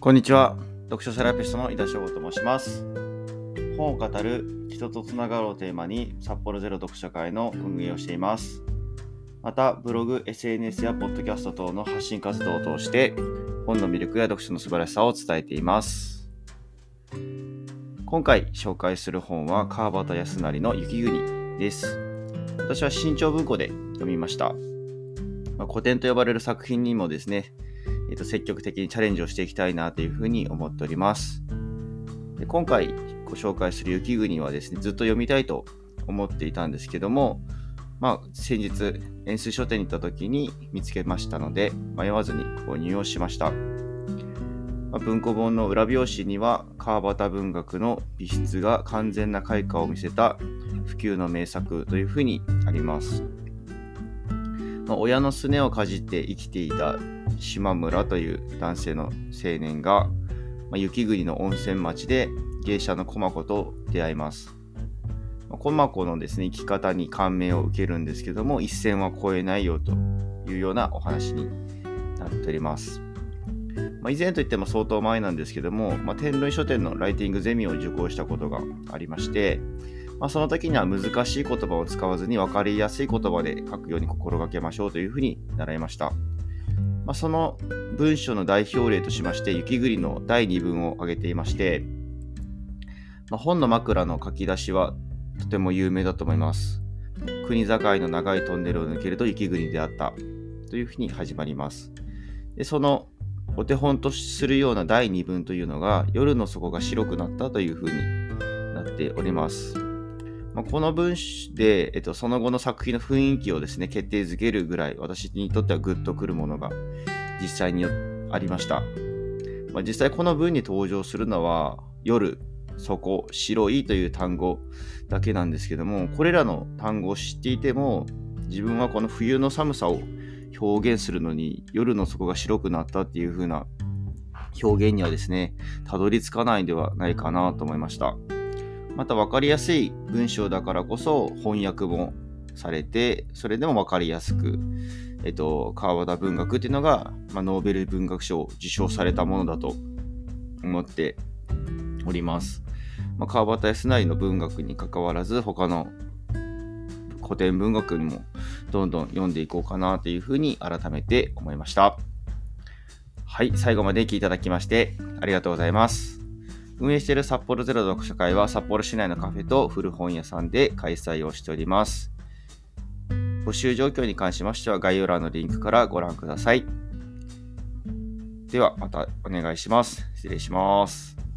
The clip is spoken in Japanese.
こんにちは。読書セラピストの井田翔吾と申します。本を語る人とつながろうテーマに札幌ゼロ読書会の運営をしています。また、ブログ、SNS やポッドキャスト等の発信活動を通して本の魅力や読書の素晴らしさを伝えています。今回紹介する本は川端康成の雪国です。私は新潮文庫で読みました。まあ、古典と呼ばれる作品にもですね、えー、と積極的にチャレンジをしていきたいなというふうに思っております。で今回ご紹介する雪国はですね、ずっと読みたいと思っていたんですけども、まあ、先日、円錐書店に行った時に見つけましたので、迷わずに購入をしました。まあ、文庫本の裏表紙には、川端文学の美筆が完全な開花を見せた普及の名作というふうにあります。まあ、親のすねをかじって生きていた島村という男性の青年が、まあ、雪国の温泉町で芸者の駒子と出会います。まあ、駒子のですね、生き方に感銘を受けるんですけども、一線は越えないよというようなお話になっております。まあ、以前といっても相当前なんですけども、まあ、天類書店のライティングゼミを受講したことがありまして、まあ、その時には難しい言葉を使わずに分かりやすい言葉で書くように心がけましょうというふうに習いました。まあ、その文章の代表例としまして、雪国の第2文を挙げていまして、まあ、本の枕の書き出しはとても有名だと思います。国境の長いトンネルを抜けると雪国であったというふうに始まります。でそのお手本とするような第2文というのが夜の底が白くなったというふうになっております。まあ、この文章で、えっと、その後の作品の雰囲気をですね、決定づけるぐらい私にとってはグッとくるものが実際にありました。まあ、実際この文に登場するのは夜、底、白いという単語だけなんですけども、これらの単語を知っていても、自分はこの冬の寒さを表現するのに夜の底が白くなったっていう風な表現にはですね、たどり着かないんではないかなと思いました。また分かりやすい文章だからこそ翻訳もされて、それでも分かりやすく、えっと、川端文学っていうのが、まあ、ノーベル文学賞を受賞されたものだと思っております。まあ、川端康成の文学に関わらず、他の古典文学にもどんどん読んでいこうかなというふうに改めて思いました。はい、最後まで聞いていただきましてありがとうございます。運営している札幌ゼロ読書会は札幌市内のカフェと古本屋さんで開催をしております。募集状況に関しましては概要欄のリンクからご覧ください。ではまたお願いします。失礼します。